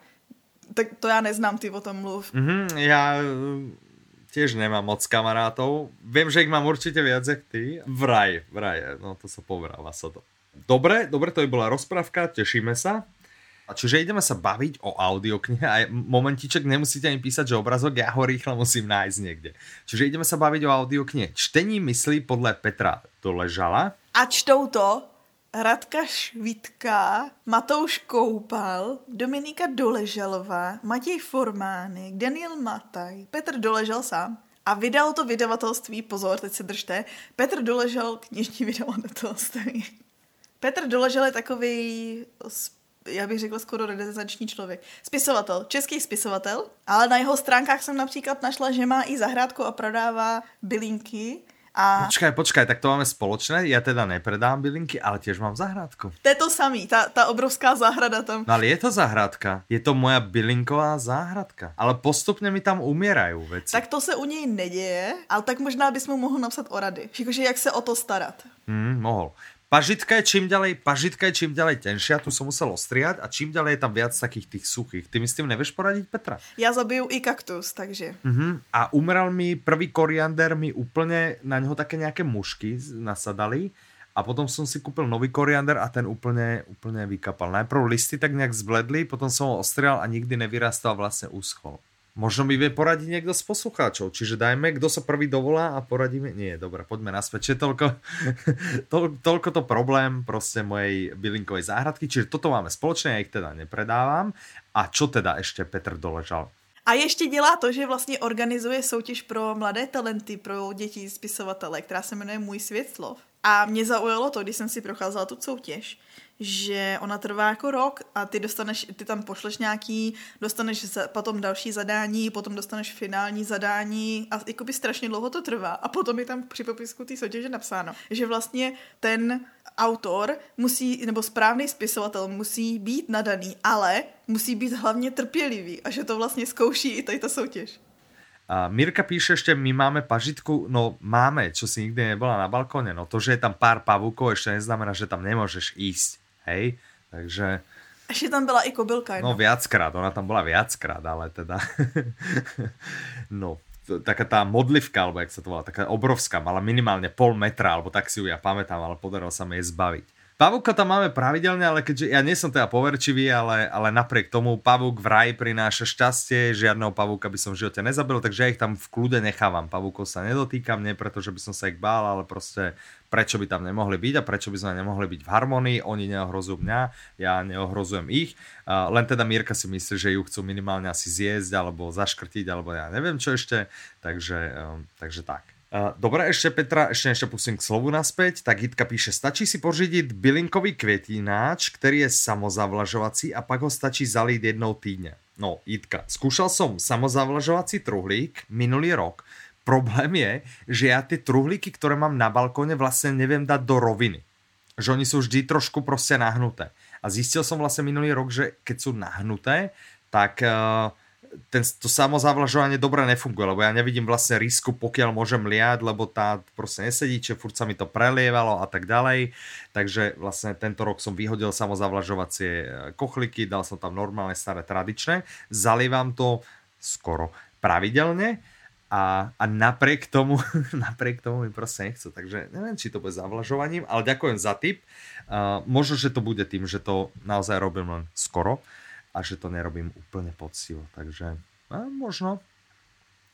tak to já neznám, ty o tom mluv. Mhm, ja eh, tiež nemám moc kamarátov. Viem, že ich mám určite viac, jak ty. Vraj, vraj, no to sa povráva sa to. Dobre, dobre, to by bola rozprávka, tešíme sa. A čiže ideme sa baviť o audioknihe a momentiček nemusíte ani písať, že obrazok, ja ho rýchlo musím nájsť niekde. Čiže ideme sa baviť o audioknihe. Čtení myslí podle Petra Doležala. A čtou to Radka Švitka, Matouš Koupal, Dominika Doležalová, Matěj Formánek, Daniel Mataj, Petr Doležal sám. A vydal to vydavatelství, pozor, teď se držte, Petr Doležal knižní vydavatelství. Petr Doležal je takový já bych řekla skoro renesanční člověk. Spisovatel, český spisovatel, ale na jeho stránkách jsem například našla, že má i zahrádku a prodává bylinky. A... Počkaj, počkaj, tak to máme spoločné. Ja teda nepredám bylinky, ale tiež mám zahrádku. To je to samý, ta, ta obrovská záhrada tam. No ale je to záhradka. Je to moja bylinková záhradka. Ale postupne mi tam umierajú veci. Tak to se u něj neděje, ale tak možná bys mu mohl napsat o rady. Jakože jak se o to starat. Hmm, mohol. Pažitka je čím ďalej, pažitka je čím ďalej tenšia, tu som musel ostriať a čím ďalej je tam viac takých tých suchých. Ty mi s tým nevieš poradiť, Petra? Ja zabiju i kaktus, takže. Uh-huh. A umrel mi prvý koriander, mi úplne na neho také nejaké mušky nasadali a potom som si kúpil nový koriander a ten úplne, úplne vykapal. Najprv listy tak nejak zbledli, potom som ho ostrial a nikdy nevyrastal, vlastne uschol. Možno mi vie poradiť niekto z poslucháčov, čiže dajme, kto sa prvý dovolá a poradíme. Nie, dobre, poďme naspäť. Čiže toľko, to, toľko to problém proste mojej bylinkovej záhradky, čiže toto máme spoločné, ja ich teda nepredávam. A čo teda ešte Petr doležal? A ještě dělá to, že vlastně organizuje soutěž pro mladé talenty, pro děti spisovatele, která se jmenuje Můj svět slov. A mě zaujalo to, když jsem si procházela tu soutěž, že ona trvá jako rok a ty dostaneš, ty tam pošleš nějaký, dostaneš za, potom další zadání, potom dostaneš finální zadání a jakoby strašně dlouho to trvá a potom je tam při popisku té soutěže napsáno, že vlastně ten autor musí, nebo správný spisovatel musí být nadaný, ale musí být hlavně trpělivý a že to vlastně zkouší i tady ta soutěž. A Mirka píše ešte, my máme pažitku, no máme, čo si nikdy nebola na balkóne, no to, že je tam pár pavúkov, ešte neznamená, že tam nemôžeš ísť, hej, takže... Ešte tam byla i kobylka. No viackrát, ona tam bola viackrát, ale teda... no, taká tá modlivka, alebo jak sa to volá, taká obrovská, mala minimálne pol metra, alebo tak si ju ja pamätám, ale podarilo sa mi jej zbaviť. Pavúka tam máme pravidelne, ale keďže ja nie som teda poverčivý, ale, ale napriek tomu pavúk vraj prináša šťastie, žiadneho pavúka by som v živote nezabil, takže ja ich tam v kľude nechávam. Pavúkov sa nedotýkam, nie preto, že by som sa ich bál, ale proste prečo by tam nemohli byť a prečo by sme nemohli byť v harmonii, oni neohrozujú mňa, ja neohrozujem ich, len teda Mírka si myslí, že ju chcú minimálne asi zjesť alebo zaškrtiť, alebo ja neviem čo ešte, takže, um, takže tak. Dobre, ešte Petra, ešte ešte pustím k slovu naspäť. Tak Jitka píše, stačí si pořídiť bylinkový květínáč, ktorý je samozavlažovací a pak ho stačí zalít jednou týdne. No, Jitka, skúšal som samozavlažovací truhlík minulý rok. Problém je, že ja tie truhlíky, ktoré mám na balkóne, vlastne neviem dať do roviny. Že oni sú vždy trošku proste nahnuté. A zistil som vlastne minulý rok, že keď sú nahnuté, tak... Uh, ten, to samozavlažovanie dobre nefunguje, lebo ja nevidím vlastne risku, pokiaľ môžem liať, lebo tá proste nesedí, čiže furt sa mi to prelievalo a tak ďalej. Takže vlastne tento rok som vyhodil samozavlažovacie e, kochliky, dal som tam normálne staré tradičné, zalievam to skoro pravidelne a, a napriek tomu, napriek tomu mi proste nechcú. Takže neviem, či to bude zavlažovaním, ale ďakujem za tip. Uh, možno, že to bude tým, že to naozaj robím len skoro a že to nerobím úplne poctivo. Takže a možno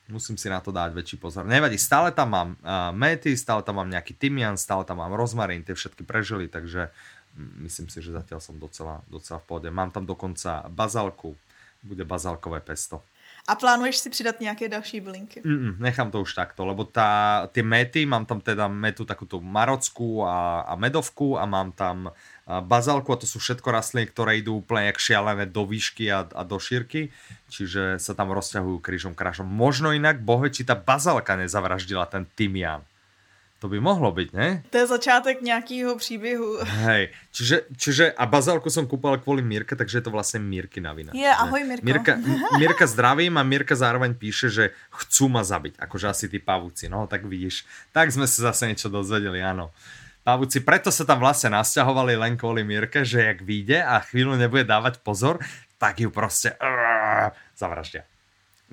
musím si na to dať väčší pozor. Nevadí, stále tam mám uh, mety, stále tam mám nejaký tymian, stále tam mám rozmarín, tie všetky prežili, takže myslím si, že zatiaľ som docela, docela v pohode. Mám tam dokonca bazálku, bude bazálkové pesto. A plánuješ si přidat nějaké další bylinky? Mm, nechám to už takto, lebo tá, tie mety, mám tam teda metu takúto marockú a, a medovku a mám tam bazálku a to sú všetko rastliny, ktoré idú úplne jak šialené do výšky a, a do šírky, čiže sa tam rozťahujú krížom krážom. Možno inak, bohe, či tá bazálka nezavraždila ten tymián. To by mohlo byť, ne? To je začátek nějakého příběhu. Hej, čiže, čiže a bazálku som kúpal kvôli Mirke, takže je to vlastne Mirkina vina. Je, ahoj Mirko. Mirka, Mirka zdravím a Mirka zároveň píše, že chcú ma zabiť, akože asi tí pavúci, no tak vidíš. Tak sme sa zase niečo dozvedeli, áno. Pavúci, preto sa tam vlastne nasťahovali len kvôli Mirke, že jak vyjde a chvíľu nebude dávať pozor, tak ju proste uh, zavraždia.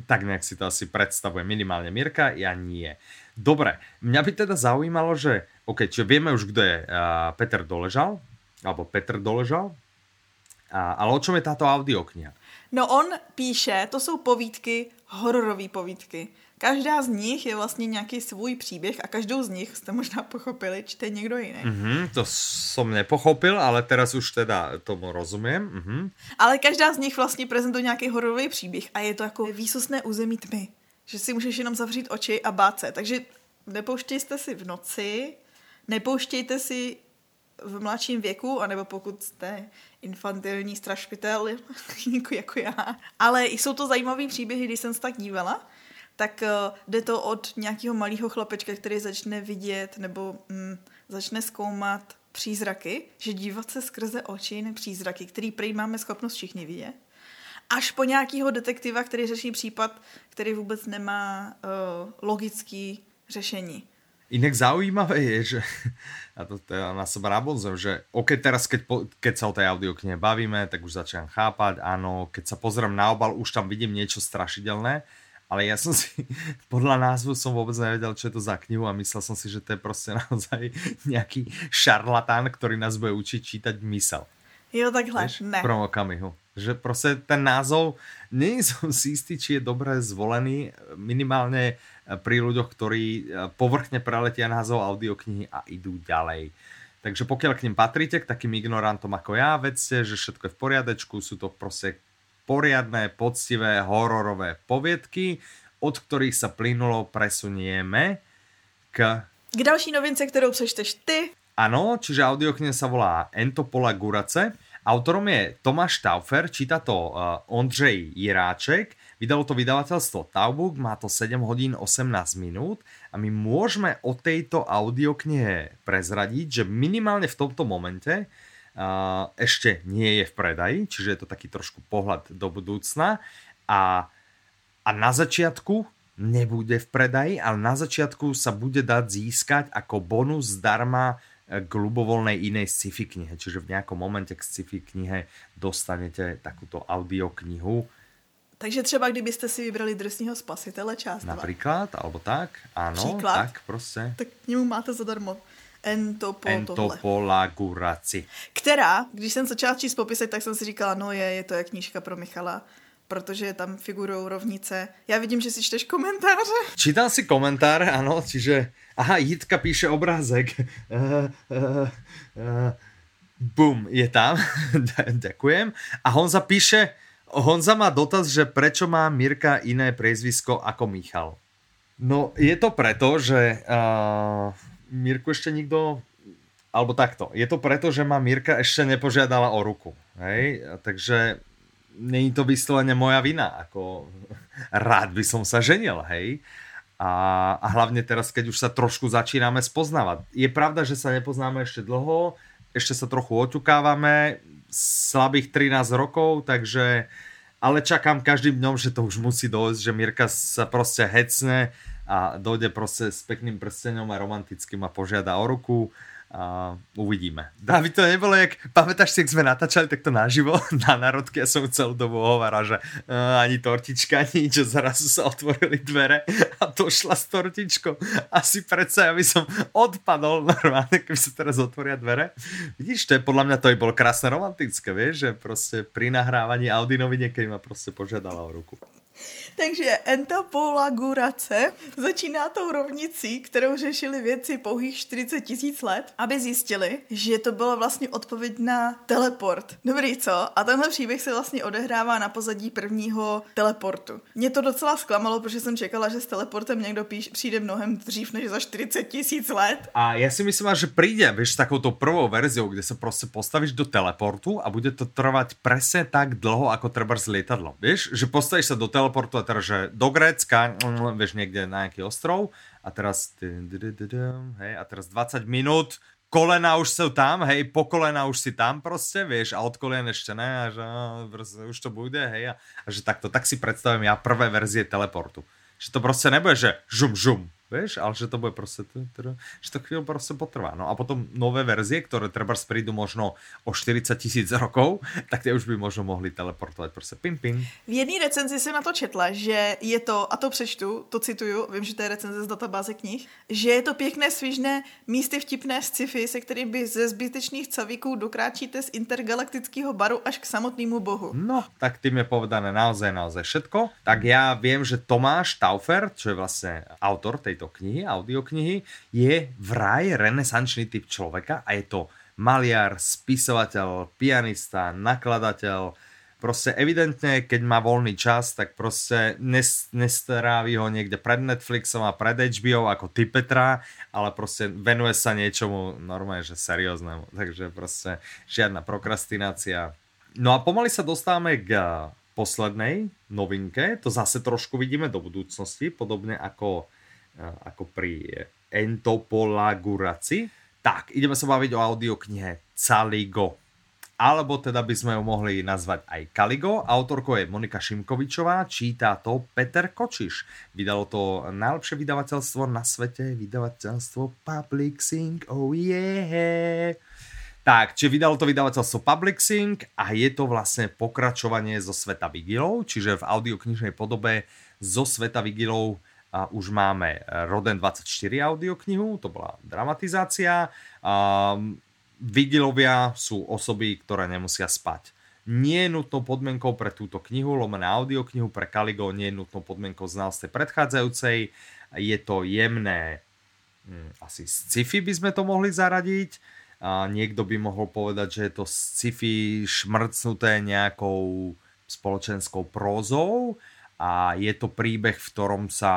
Tak nejak si to asi predstavuje minimálne Mirka, ja nie. Dobre, mňa by teda zaujímalo, že, OK, čiže vieme už, kto je uh, Peter Doležal, alebo Petr Doležal, A, ale o čom je táto audiokniha? No on píše, to jsou povídky, hororové povídky. Každá z nich je vlastně nějaký svůj příběh a každou z nich, jste možná pochopili, čte někdo jiný. Mm-hmm, to som nepochopil, ale teraz už teda tomu rozumím. Mm-hmm. Ale každá z nich vlastně prezentuje nějaký hororový příběh a je to jako výsostné území tmy. Že si můžeš jenom zavřít oči a bát se. Takže nepouštějte si v noci, nepouštějte si v mladším věku, anebo pokud jste infantilní strašpitel, jako já. Ale jsou to zajímavé příběhy, když jsem se tak dívala, tak uh, jde to od nějakého malého chlapečka, který začne vidět nebo mm, začne zkoumat přízraky, že dívat se skrze oči na přízraky, který prý máme schopnost všichni vidět, až po nějakého detektiva, který řeší případ, který vůbec nemá uh, logický řešení. Inak zaujímavé je, že, a to, ja na seba rabonzujem, že ok, teraz keď, po, keď sa o tej audioknihe bavíme, tak už začínam chápať, áno, keď sa pozriem na obal, už tam vidím niečo strašidelné, ale ja som si, podľa názvu som vôbec nevedel, čo je to za knihu a myslel som si, že to je proste naozaj nejaký šarlatán, ktorý nás bude učiť čítať mysel. Jo, takhle, Víš, ne. V prvom okamihu. Že proste ten názov, nie som si istý, či je dobre zvolený, minimálne pri ľuďoch, ktorí e, povrchne preletia názov audioknihy a idú ďalej. Takže pokiaľ k ním patríte, k takým ignorantom ako ja, vedzte, že všetko je v poriadečku, sú to proste poriadné, poctivé, hororové poviedky, od ktorých sa plynulo presunieme k... K další novince, ktorou přečteš ty. Áno, čiže audiokniha sa volá Entopola Gurace. Autorom je Tomáš Taufer, číta to uh, Ondřej Jiráček Vydalo to vydavateľstvo Taubook, má to 7 hodín 18 minút a my môžeme o tejto audioknihe prezradiť, že minimálne v tomto momente ešte nie je v predaji, čiže je to taký trošku pohľad do budúcna. A, a na začiatku nebude v predaji, ale na začiatku sa bude dať získať ako bonus zdarma k ľubovoľnej inej sci-fi knihe. Čiže v nejakom momente k sci-fi knihe dostanete takúto audioknihu. Takže třeba kdybyste si vybrali drsního spasitele část Například, alebo tak, ano, Příklad, tak prostě. Tak k němu máte zadarmo Entopo Entopolaguraci. Která, když jsem začala číst popisek, tak jsem si říkala, no je, je to je knížka pro Michala protože tam figurují rovnice. Já vidím, že si čteš komentáře. Čítam si komentár, ano, čiže... Aha, Jitka píše obrázek. Uh, uh, uh, bum, je tam. Ďakujem. A Honza píše, Honza má dotaz, že prečo má Mirka iné priezvisko ako Michal. No je to preto, že uh, Mirku ešte nikto alebo takto, je to preto, že ma Mirka ešte nepožiadala o ruku, hej, takže není to vyslovene moja vina, ako rád by som sa ženil, hej, a, a hlavne teraz, keď už sa trošku začíname spoznávať. Je pravda, že sa nepoznáme ešte dlho, ešte sa trochu oťukávame, slabých 13 rokov, takže ale čakám každým dňom, že to už musí dojsť, že Mirka sa proste hecne a dojde proste s pekným prstenom a romantickým a požiada o ruku a uvidíme. David, to nebolo, jak, pamätáš si, jak sme natáčali takto naživo na národke, ja som celú dobu hovoril, že uh, ani tortička, ani nič, zrazu sa otvorili dvere a došla s tortičkou. Asi predsa, aby som odpadol normálne, keby sa teraz otvoria dvere. Vidíš, to je podľa mňa to aj bolo krásne romantické, vieš, že proste pri nahrávaní Audi novine, keď ma proste požiadala o ruku. Takže entopolagurace začíná tou rovnicí, kterou řešili věci pouhých 40 tisíc let, aby zjistili, že to byla vlastně odpověď na teleport. Dobrý, co? A tenhle příběh se vlastně odehrává na pozadí prvního teleportu. Mě to docela zklamalo, protože jsem čekala, že s teleportem někdo píš, přijde mnohem dřív než za 40 tisíc let. A já si myslím, že přijde, víš, s takovou prvou verziou, kde se prostě postavíš do teleportu a bude to trvat přesně tak dlouho, jako třeba z lietadlo. Víš, že postavíš se do teleportu a teraz, že do Grécka, mm, vieš, niekde na nejaký ostrov a teraz, hej, a teraz 20 minút, kolena už sú tam, hej, po kolena už si tam proste, vieš, a od kolien ešte ne, a že už to bude, hej, a, a že takto, tak si predstavím ja prvé verzie teleportu. Že to proste nebude, že žum, žum, vieš, ale že to bude proste, že to chvíľu proste potrvá. No a potom nové verzie, ktoré treba prídu možno o 40 tisíc rokov, tak tie už by možno mohli teleportovať proste pim pim. V jedné recenzi jsem na to četla, že je to, a to přečtu, to cituju, vím, že to je recenze z databáze knih, že je to pěkné, svižné, místy vtipné sci-fi, se kterým by ze zbytečných cavíků dokráčíte z intergalaktického baru až k samotnému bohu. No, tak tým je povedané naozaj, naozaj všetko. Tak ja viem, že Tomáš Taufer, čo je vlastne autor tejto knihy, audioknihy, je vraj renesančný typ človeka a je to maliar, spisovateľ, pianista, nakladateľ, proste evidentne, keď má voľný čas, tak proste nes, ho niekde pred Netflixom a pred HBO ako ty Petra, ale proste venuje sa niečomu normálne, že serióznemu. Takže proste žiadna prokrastinácia. No a pomaly sa dostávame k poslednej novinke, to zase trošku vidíme do budúcnosti, podobne ako ako pri Entopolaguraci. Tak, ideme sa baviť o audioknihe Caligo. Alebo teda by sme ju mohli nazvať aj Kaligo. Autorkou je Monika Šimkovičová, číta to Peter Kočiš. Vydalo to najlepšie vydavateľstvo na svete, vydavateľstvo Public Sync, oh yeah. Tak, čiže vydalo to vydavateľstvo Public Sync a je to vlastne pokračovanie zo Sveta Vigilov, čiže v audioknižnej podobe zo Sveta Vigilov a už máme eh, Roden 24 audioknihu, to bola dramatizácia. A vigilovia sú osoby, ktoré nemusia spať. Nie je nutnou podmienkou pre túto knihu, lomené audioknihu pre Kaligo, nie je nutnou podmienkou znalstve predchádzajúcej. Je to jemné, hm, asi sci-fi by sme to mohli zaradiť. A niekto by mohol povedať, že je to sci-fi šmrcnuté nejakou spoločenskou prózou a je to príbeh, v ktorom sa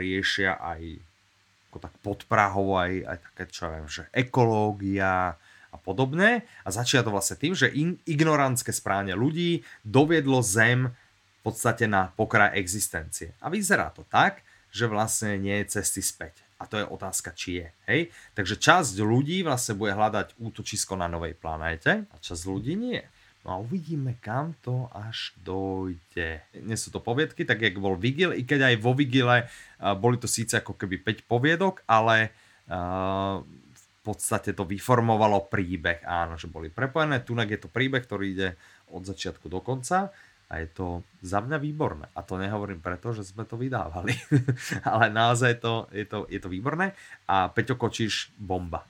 riešia aj ako tak podprahovo aj, aj také, čo ja viem, že ekológia a podobné. A začína to vlastne tým, že in, ignorantské správne ľudí doviedlo Zem v podstate na pokraj existencie. A vyzerá to tak, že vlastne nie je cesty späť. A to je otázka, či je. Hej? Takže časť ľudí vlastne bude hľadať útočisko na novej planéte a časť ľudí nie. No a uvidíme, kam to až dojde. Nie sú to poviedky, tak jak bol Vigil, i keď aj vo Vigile boli to síce ako keby 5 poviedok, ale v podstate to vyformovalo príbeh. Áno, že boli prepojené. Tunak je to príbeh, ktorý ide od začiatku do konca a je to za mňa výborné. A to nehovorím preto, že sme to vydávali, ale naozaj to, je, to, je to výborné. A Peťo Kočiš, bomba.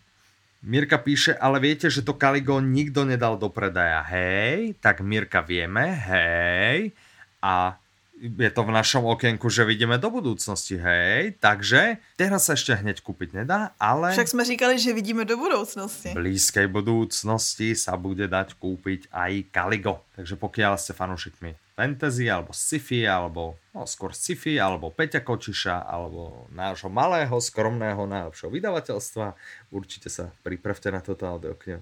Mirka píše, ale viete, že to Kaligo nikto nedal do predaja. Hej, tak Mirka vieme, hej. A je to v našom okienku, že vidíme do budúcnosti, hej. Takže teraz sa ešte hneď kúpiť nedá, ale... Však sme říkali, že vidíme do budúcnosti. V blízkej budúcnosti sa bude dať kúpiť aj Kaligo. Takže pokiaľ ste fanúšikmi fantasy, alebo sci-fi, alebo no, skôr sci-fi, alebo Peťa Kočiša, alebo nášho malého, skromného, najlepšieho vydavateľstva. Určite sa pripravte na toto audioknihu.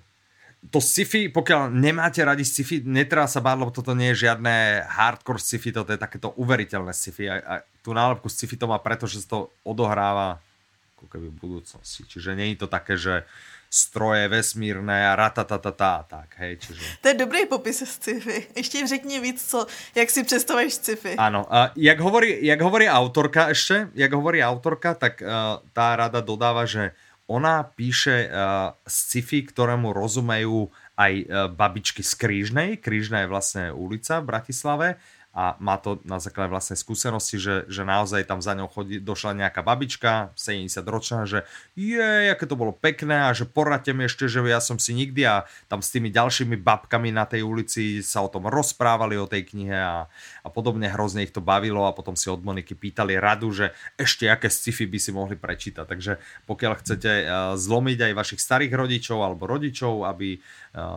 To sci-fi, pokiaľ nemáte radi sci-fi, netreba sa báť, lebo toto nie je žiadne hardcore sci-fi, toto je takéto uveriteľné sci-fi. A, a tú nálepku sci-fi to má preto, že sa to odohráva ako keby v budúcnosti. Čiže nie je to také, že stroje vesmírné a ratatatata tak, hej, čiže... To je dobrý popis sci-fi. Ještě řekni víc, co, jak si představuješ sci-fi. Áno, a jak hovorí, jak hovorí autorka ešte, jak hovorí autorka, tak uh, tá rada dodáva, že ona píše uh, sci-fi, ktorému rozumejú aj uh, babičky z Krížnej. Krížna je vlastne ulica v Bratislave a má to na základe vlastnej skúsenosti, že, že naozaj tam za ňou chodí, došla nejaká babička, 70 ročná, že je, aké to bolo pekné a že poradte mi ešte, že ja som si nikdy a tam s tými ďalšími babkami na tej ulici sa o tom rozprávali o tej knihe a, a podobne hrozne ich to bavilo a potom si od Moniky pýtali radu, že ešte aké sci-fi by si mohli prečítať. Takže pokiaľ chcete eh, zlomiť aj vašich starých rodičov alebo rodičov, aby eh,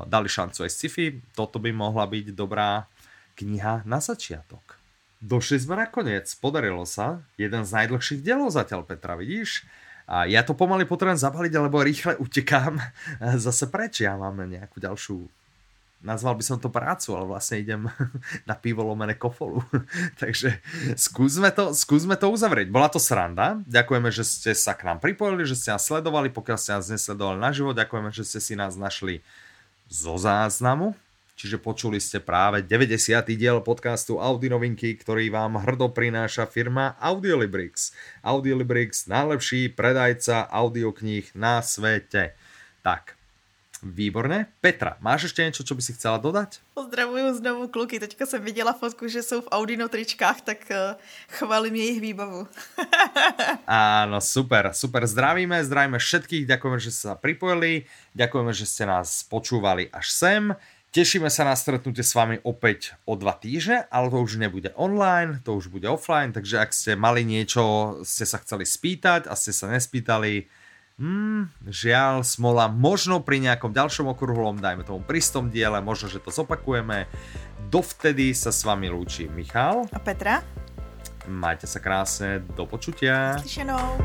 dali šancu aj sci-fi, toto by mohla byť dobrá kniha na začiatok. Došli sme nakoniec, podarilo sa. Jeden z najdlhších dielov zatiaľ, Petra, vidíš? A ja to pomaly potrebujem zabaliť, alebo rýchle utekám zase preč. Ja mám nejakú ďalšiu nazval by som to prácu, ale vlastne idem na pivo lomené kofolu. Takže skúsme to, skúsme to uzavrieť. Bola to sranda. Ďakujeme, že ste sa k nám pripojili, že ste nás sledovali. Pokiaľ ste nás nesledovali naživo, ďakujeme, že ste si nás našli zo záznamu čiže počuli ste práve 90. diel podcastu Audi novinky, ktorý vám hrdo prináša firma Audiolibrix. Audiolibrix, najlepší predajca audiokníh na svete. Tak, Výborné. Petra, máš ještě něco, co by si chcela dodat? Pozdravuju znovu kluky. Teďka jsem viděla fotku, že jsou v Audino tričkách, tak uh, chválím jejich výbavu. Áno, super, super. Zdravíme, zdravíme všetkých. Ďakujeme, že ste sa pripojili. Ďakujeme, že ste nás počúvali až sem. Tešíme sa na stretnutie s vami opäť o dva týždne, ale to už nebude online, to už bude offline, takže ak ste mali niečo, ste sa chceli spýtať a ste sa nespýtali, Hmm, žiaľ, smola, možno pri nejakom ďalšom okrúhlom, dajme tomu pristom diele, možno, že to zopakujeme. Dovtedy sa s vami lúči Michal. A Petra. Majte sa krásne, do počutia. Slyšenou.